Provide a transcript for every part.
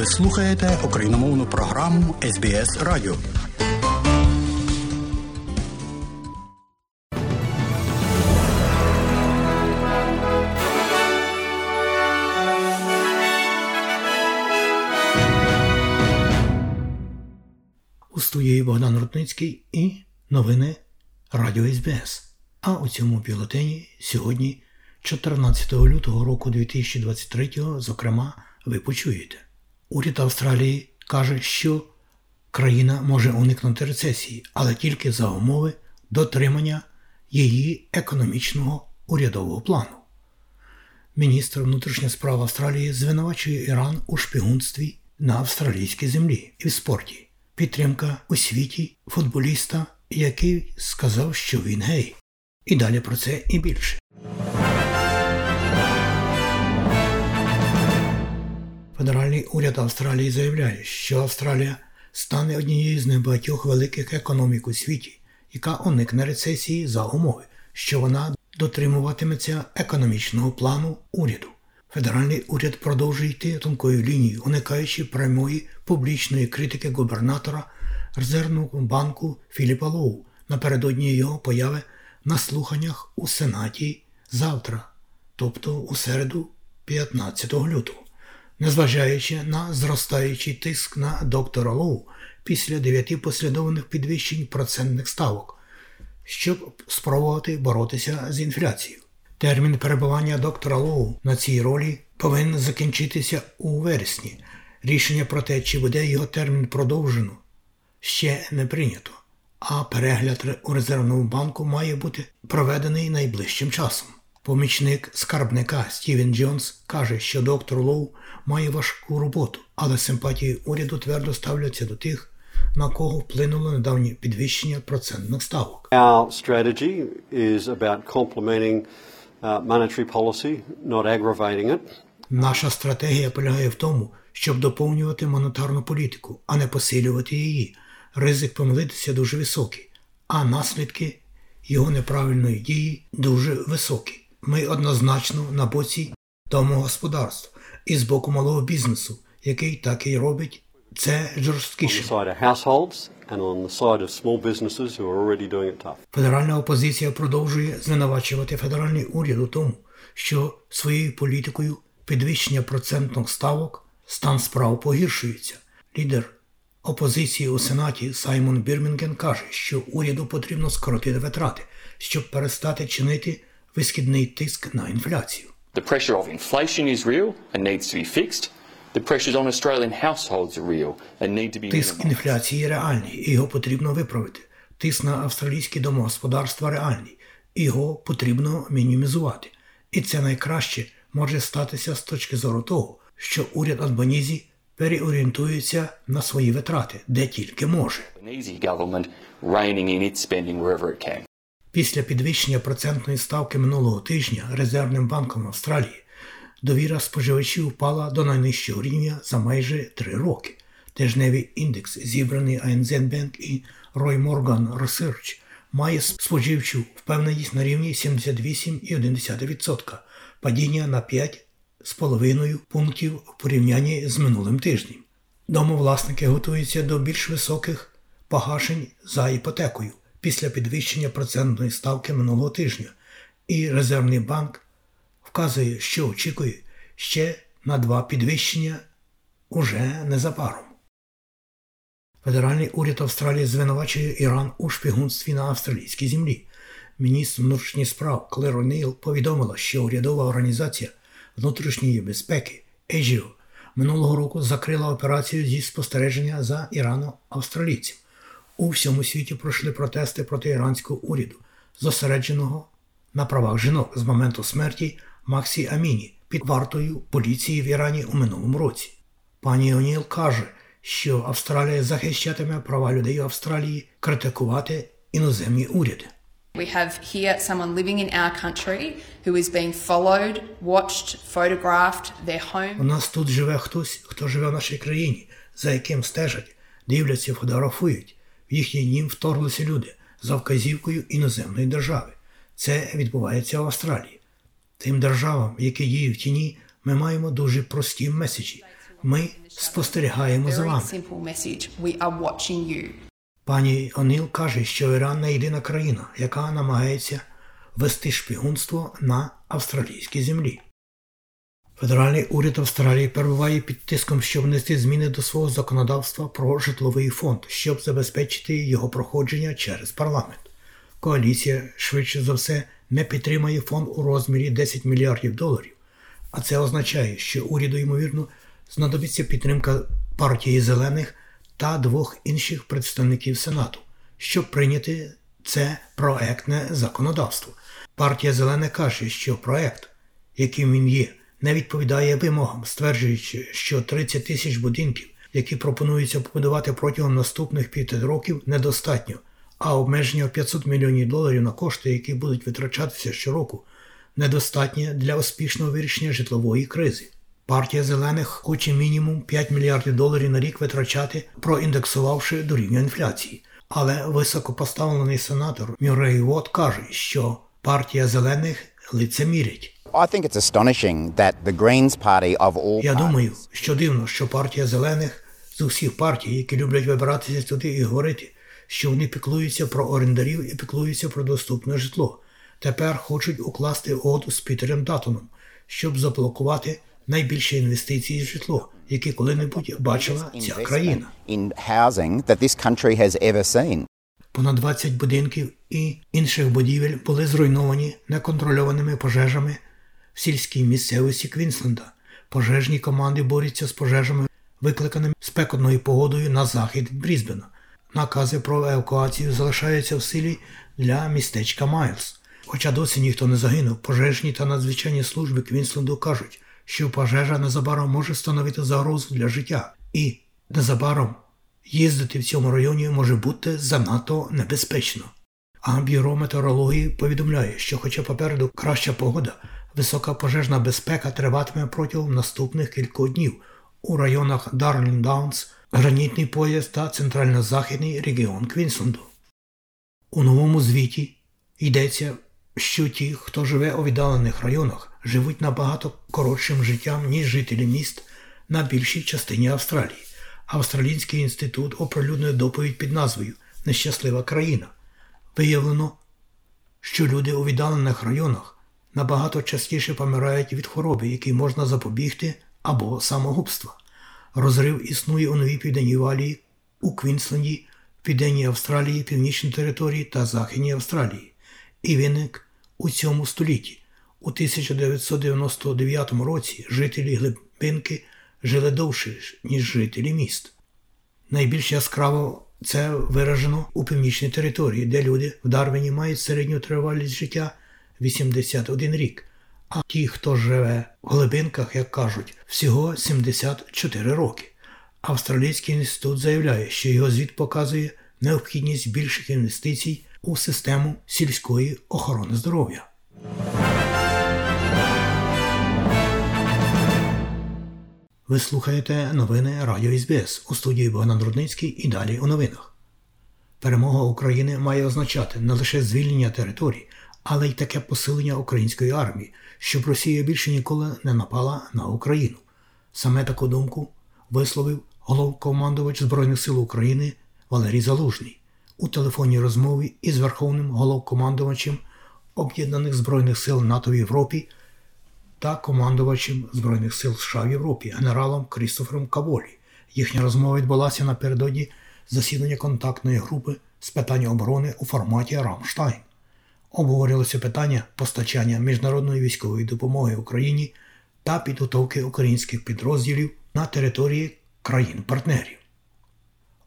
Ви слухаєте україномовну програму СБС Радіо. У студії Богдан Рутницький і новини Радіо СБС. А у цьому бюлетені сьогодні, 14 лютого року 2023, зокрема, ви почуєте. Уряд Австралії каже, що країна може уникнути рецесії, але тільки за умови дотримання її економічного урядового плану. Міністр внутрішніх справ Австралії звинувачує Іран у шпигунстві на австралійській землі і в спорті. Підтримка у світі футболіста, який сказав, що він гей. І далі про це і більше. Федеральний уряд Австралії заявляє, що Австралія стане однією з небагатьох великих економік у світі, яка уникне рецесії за умови, що вона дотримуватиметься економічного плану уряду. Федеральний уряд продовжує йти тонкою лінією, уникаючи прямої публічної критики губернатора Резервного банку Філіпа Лоу напередодні його появи на слуханнях у Сенаті завтра, тобто у середу 15 лютого, незважаючи на зростаючий тиск на доктора Лоу після дев'яти послідовних підвищень процентних ставок, щоб спробувати боротися з інфляцією. Термін перебування доктора Лоу на цій ролі повинен закінчитися у вересні. Рішення про те, чи буде його термін продовжено, ще не прийнято, а перегляд у резервному банку має бути проведений найближчим часом. Помічник скарбника Стівен Джонс каже, що доктор Лоу має важку роботу, але симпатії уряду твердо ставляться до тих, на кого вплинуло недавнє підвищення процентних ставок. Our strategy is about complementing uh, monetary policy, not aggravating it. Наша стратегія полягає в тому, щоб доповнювати монетарну політику, а не посилювати її. Ризик помилитися дуже високий, а наслідки його неправильної дії дуже високі. Ми однозначно на боці домогосподарств і з боку малого бізнесу, який так і робить це жорсткіше. Федеральна опозиція продовжує звинувачувати федеральний уряд у тому, що своєю політикою підвищення процентних ставок стан справ погіршується. Лідер опозиції у Сенаті Саймон Бірмінген каже, що уряду потрібно скоротити витрати, щоб перестати чинити висхідний тиск на інфляцію. The pressure of inflation is real and needs to be fixed. The pressures on Australian households are real and need to be Тиск інфляції реальний, і його потрібно виправити. Тиск на австралійські домогосподарства реальний, і його потрібно мінімізувати. І це найкраще може статися з точки зору того, що уряд Албанізі переорієнтується на свої витрати, де тільки може. Після підвищення процентної ставки минулого тижня Резервним банком Австралії довіра споживачів впала до найнижчого рівня за майже три роки. Тижневий індекс, зібраний ANZ Bank і Roy Morgan Research, має споживчу впевненість на рівні 78,1%, падіння на 5,5 пунктів в порівнянні з минулим тижнем. Домовласники готуються до більш високих погашень за іпотекою після підвищення процентної ставки минулого тижня, і Резервний банк вказує, що очікує ще на два підвищення уже незабаром. Федеральний уряд Австралії звинувачує Іран у шпигунстві на австралійській землі. Міністр внутрішніх справ Клер О'Нейл повідомила, що урядова організація внутрішньої безпеки ASIO минулого року закрила операцію зі спостереження за Ірано-австралійців. У всьому світі пройшли протести проти іранського уряду, зосередженого на правах жінок з моменту смерті Максі Аміні під вартою поліції в Ірані у минулому році. Пані О'Ніл каже, що Австралія захищатиме права людей Австралії критикувати іноземні уряди. We have here someone living in our country who is being followed, watched, photographed, their home У нас тут живе хтось, хто живе в нашій країні, за яким стежать, дивляться, фотографують. В їхній дім вторглися люди за вказівкою іноземної держави. Це відбувається в Австралії. Тим державам, які діють в тіні, ми маємо дуже прості меседжі. Ми спостерігаємо за вами. Пані Оніл каже, що Іран не єдина країна, яка намагається вести шпигунство на австралійській землі. Федеральний уряд Австралії перебуває під тиском, щоб внести зміни до свого законодавства про житловий фонд, щоб забезпечити його проходження через парламент. Коаліція швидше за все не підтримає фонд у розмірі 10 мільярдів доларів, а це означає, що уряду, ймовірно, знадобиться підтримка партії зелених та двох інших представників Сенату, щоб прийняти це проектне законодавство. Партія зелених каже, що проект, яким він є, не відповідає вимогам, стверджуючи, що 30 тисяч будинків, які пропонуються побудувати протягом наступних п'яти років, недостатньо, а обмеження в 500 мільйонів доларів на кошти, які будуть витрачатися щороку, недостатнє для успішного вирішення житлової кризи. Партія зелених хоче мінімум 5 мільярдів доларів на рік витрачати, проіндексувавши до рівня інфляції. Але високопоставлений сенатор Мюррей Вот каже, що партія зелених лицемірить. Я думаю, що дивно, що партія зелених з усіх партій, які люблять вибиратися туди і говорити, що вони піклуються про орендарів і піклуються про доступне житло. Тепер хочуть укласти угоду з Пітером Датоном, щоб заблокувати найбільші інвестиції в житло, які коли-небудь бачила ця країна. Понад 20 будинків і інших будівель були зруйновані неконтрольованими пожежами сільській місцевості Квінсленда. Пожежні команди борються з пожежами, викликаними спекотною погодою на захід Брізбена. Накази про евакуацію залишаються в силі для містечка Майлз. Хоча досі ніхто не загинув, пожежні та надзвичайні служби Квінсленду кажуть, що пожежа незабаром може становити загрозу для життя, і незабаром їздити в цьому районі може бути занадто небезпечно. А бюро метеорології повідомляє, що, хоча попереду краща погода, висока пожежна безпека триватиме протягом наступних кількох днів у районах Дарлін Даунс, Гранітний пояс та центрально-західний регіон Квінсленду. У новому звіті йдеться, що ті, хто живе у віддалених районах, живуть набагато коротшим життям, ніж жителі міст на більшій частині Австралії. Австралійський інститут оприлюднив доповідь під назвою Нещаслива країна. Виявлено, що люди у віддалених районах набагато частіше помирають від хвороби, які можна запобігти або самогубства. Розрив існує у Новій Південній Валії, у Квінсленді, Південній Австралії, Північній території та Західній Австралії і виник у цьому столітті. У 1999 році жителі глибинки жили довше, ніж жителі міст. Найбільш яскраво це виражено у північній території, де люди в Дарвіні мають середню тривалість життя 81 рік, а ті, хто живе в глибинках, як кажуть, всього 74 роки. Австралійський інститут заявляє, що його звіт показує необхідність більших інвестицій у систему сільської охорони здоров'я. Ви слухаєте новини Радіо СБС у студії Богдан Рудницький і далі у новинах. Перемога України має означати не лише звільнення територій, але й таке посилення української армії, щоб Росія більше ніколи не напала на Україну. Саме таку думку висловив головкомандувач Збройних сил України Валерій Залужний у телефонній розмові із Верховним головкомандувачем Об'єднаних Збройних сил НАТО в Європі та командувачем Збройних сил США в Європі генералом Крістофером Каволі. Їхня розмова відбулася напередодні засідання контактної групи з питань оборони у форматі Рамштайн. Обговорилося питання постачання міжнародної військової допомоги Україні та підготовки українських підрозділів на території країн-партнерів.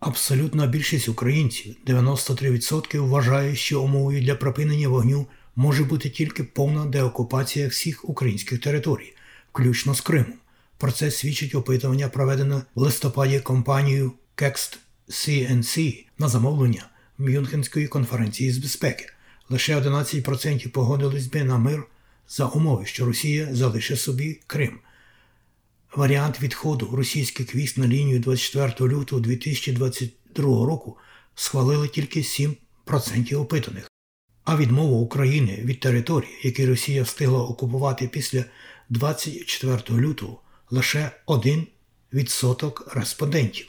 Абсолютна більшість українців, 93%, вважає, що умовою для припинення вогню може бути тільки повна деокупація всіх українських територій, включно з Кримом. Про це свідчить опитування, проведене в листопаді компанією Kext CNC на замовлення Мюнхенської конференції з безпеки. Лише 11% погодились би на мир за умови, що Росія залишить собі Крим. Варіант відходу російських військ на лінію 24 лютого 2022 року схвалили тільки 7% опитаних. А відмову України від територій, які Росія встигла окупувати після 24 лютого, лише 1 відсоток респондентів.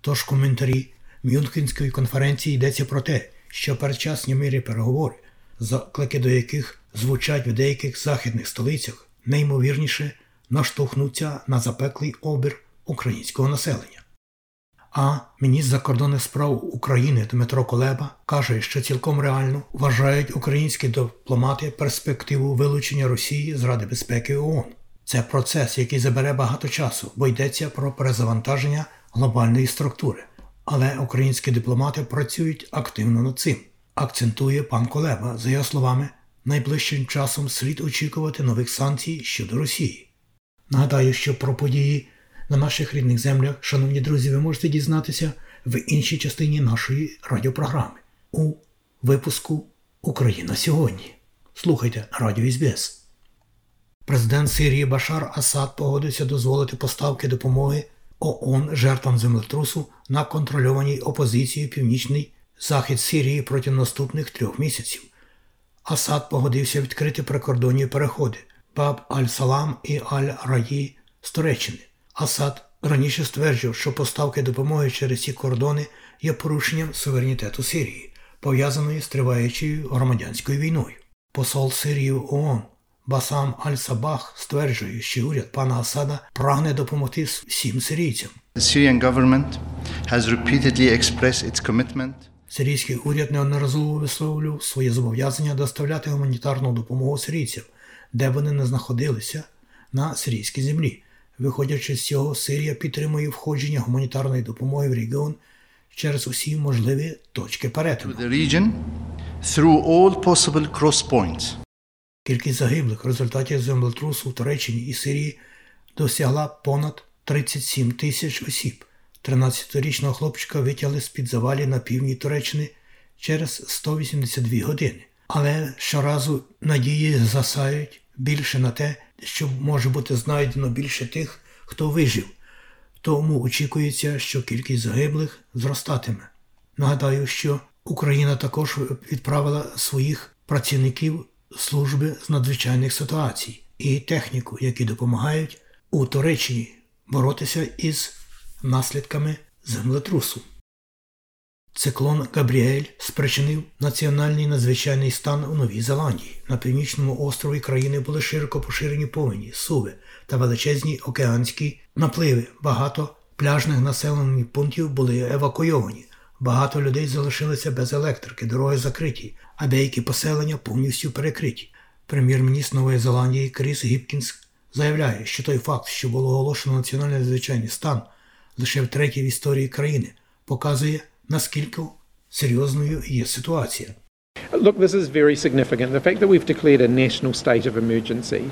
Тож коментарі Мюнхенської конференції йдеться про те, що передчасні мирі переговори, заклики до яких звучать в деяких західних столицях, неймовірніше наштовхнуться на запеклий обір українського населення. А міністр закордонних справ України Дмитро Колеба каже, що цілком реально вважають українські дипломати перспективу вилучення Росії з Ради безпеки ООН. Це процес, який забере багато часу, бо йдеться про перезавантаження глобальної структури. Але українські дипломати працюють активно над цим. Акцентує пан Колеба, за його словами, найближчим часом слід очікувати нових санкцій щодо Росії. Нагадаю, що про події на наших рідних землях, шановні друзі, ви можете дізнатися в іншій частині нашої радіопрограми у випуску Україна сьогодні. Слухайте Радіо СБС. Президент Сирії Башар Асад погодився дозволити поставки допомоги ООН жертвам землетрусу на контрольованій опозицією Північний Захід Сирії протягом наступних трьох місяців. Асад погодився відкрити прикордонні переходи Баб Аль-Салам і Аль-Раї з Туреччини. Асад раніше стверджував, що поставки допомоги через ці кордони є порушенням суверенітету Сирії, пов'язаної з триваючою громадянською війною. Посол Сирії ООН Басам Аль-Сабах стверджує, що уряд пана Асада прагне допомогти всім сирійцям. Сирійський уряд неодноразово висловлював своє зобов'язання доставляти гуманітарну допомогу сирійцям, де вони не знаходилися на сирійській землі. Виходячи з цього, Сирія підтримує входження гуманітарної допомоги в регіон через усі можливі точки перетину. Кількість загиблих в результаті землетрусу в Туреччині і Сирії досягла понад 37 тисяч осіб. 13-річного хлопчика витягли з-під завалів на півдні Туреччини через 182 години. Але щоразу надії засають більше на те, що може бути знайдено більше тих, хто вижив. Тому очікується, що кількість загиблих зростатиме. Нагадаю, що Україна також відправила своїх працівників служби з надзвичайних ситуацій і техніку, які допомагають у Туреччині боротися із наслідками землетрусу. Циклон Габріель спричинив національний надзвичайний стан у Новій Зеландії. На північному острові країни були широко поширені повені, суви та величезні океанські напливи. Багато пляжних населених пунктів були евакуйовані. Багато людей залишилися без електрики, дороги закриті, а деякі поселення повністю перекриті. Прем'єр-міністр Нової Зеландії Кріс Гіпкінс заявляє, що той факт, що було оголошено національний надзвичайний стан лише втретє в історії країни, показує, наскільки серйозною є ситуація. Look, this is very significant. The fact that we've declared a national state of emergency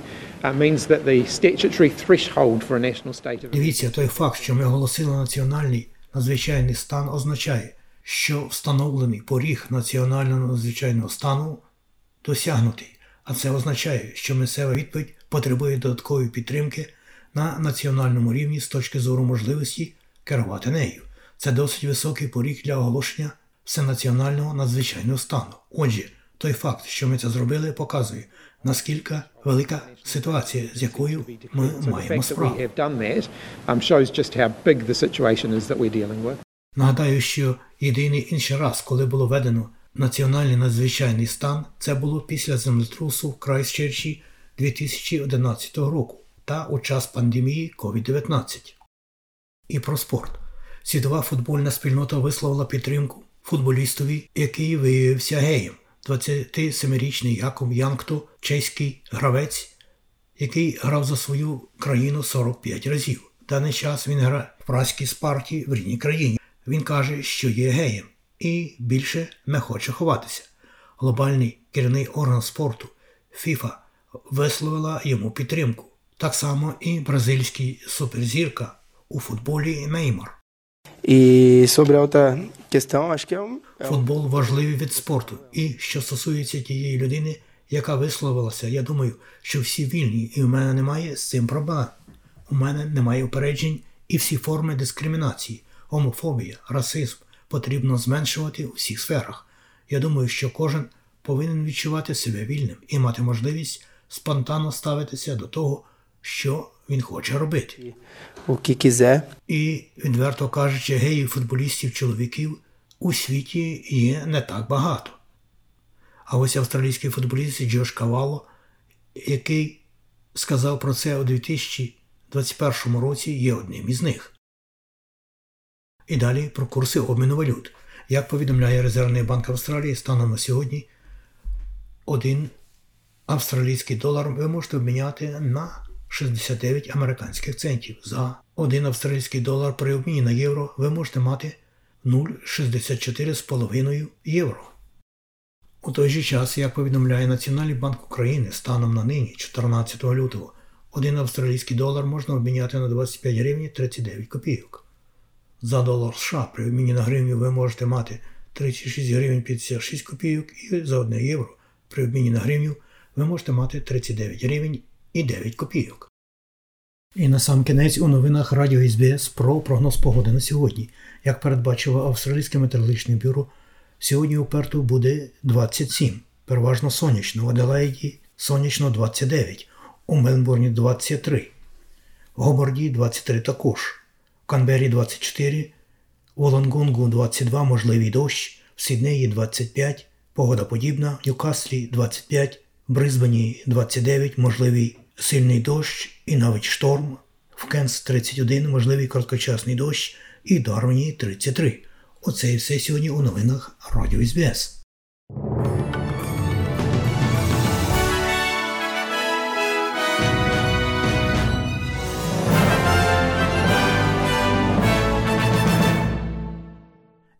uh, means that the statutory threshold for a national state of Дивіться, той факт, що ми оголосили національний надзвичайний стан, означає, що встановлений поріг національного надзвичайного стану досягнутий. А це означає, що місцева відповідь потребує додаткової підтримки на національному рівні з точки зору можливості керувати нею. Це досить високий поріг для оголошення всенаціонального надзвичайного стану. Отже, той факт, що ми це зробили, показує, наскільки велика ситуація, з якою ми маємо справу. Нагадаю, що єдиний інший раз, коли було введено національний надзвичайний стан, це було після землетрусу в Крайстчерчі 2011 року та у час пандемії COVID-19. І про спорт. Світова футбольна спільнота висловила підтримку футболістові, який виявився геєм. 27-річний Яков Янкто, чеський гравець, який грав за свою країну 45 разів. В даний час він грає в праській спарті в рідній країні. Він каже, що є геєм і більше не хоче ховатися. Глобальний керівний орган спорту FIFA висловила йому підтримку. Так само і бразильський суперзірка у футболі Неймар. É um. um- Футбол важливий від спорту. І що стосується тієї людини, яка висловилася, я думаю, що всі вільні, і в мене немає з цим проблем. У мене немає упереджень і всі форми дискримінації, гомофобія, расизм потрібно зменшувати у всіх сферах. Я думаю, що кожен повинен відчувати себе вільним і мати можливість спонтанно ставитися до того, що він хоче робити. que quiser. І, відверто кажучи, геїв футболістів чоловіків у світі є не так багато. А ось австралійський футболіст Джош Кавало, який сказав про це у 2021 році, є одним із них. І далі про курси обміну валют. Як повідомляє Резервний банк Австралії, станом на сьогодні один австралійський долар ви можете обміняти на 69 американських центів. За один австралійський долар при обміні на євро ви можете мати 0,64,5 євро. У той же час, як повідомляє Національний банк України, станом на нині, 14 лютого, один австралійський долар можна обміняти на 25 гривень 39 копійок. За долар США при обміні на гривню ви можете мати 36 гривень 56 копійок і за 1 євро при обміні на гривню ви можете мати 39 гривень і 9 копійок. І на сам кінець у новинах Радіо СБС про прогноз погоди на сьогодні. Як передбачило Австралійське метеорологічне бюро, сьогодні у Перту буде 27, переважно сонячно, в Аделаїді сонячно 29, у Мелбурні 23, в Гоборді 23 також, Канбері 24, у Лонгонгу 22 можливий дощ, в Сіднеї 25, погода подібна, в Ньюкаслі 25, в Брисбені 29, можливий сильний дощ і навіть шторм, в Кенс 31, можливий короткочасний дощ і в Дарвіні 33. Оце і все сьогодні у новинах Радіо СБС.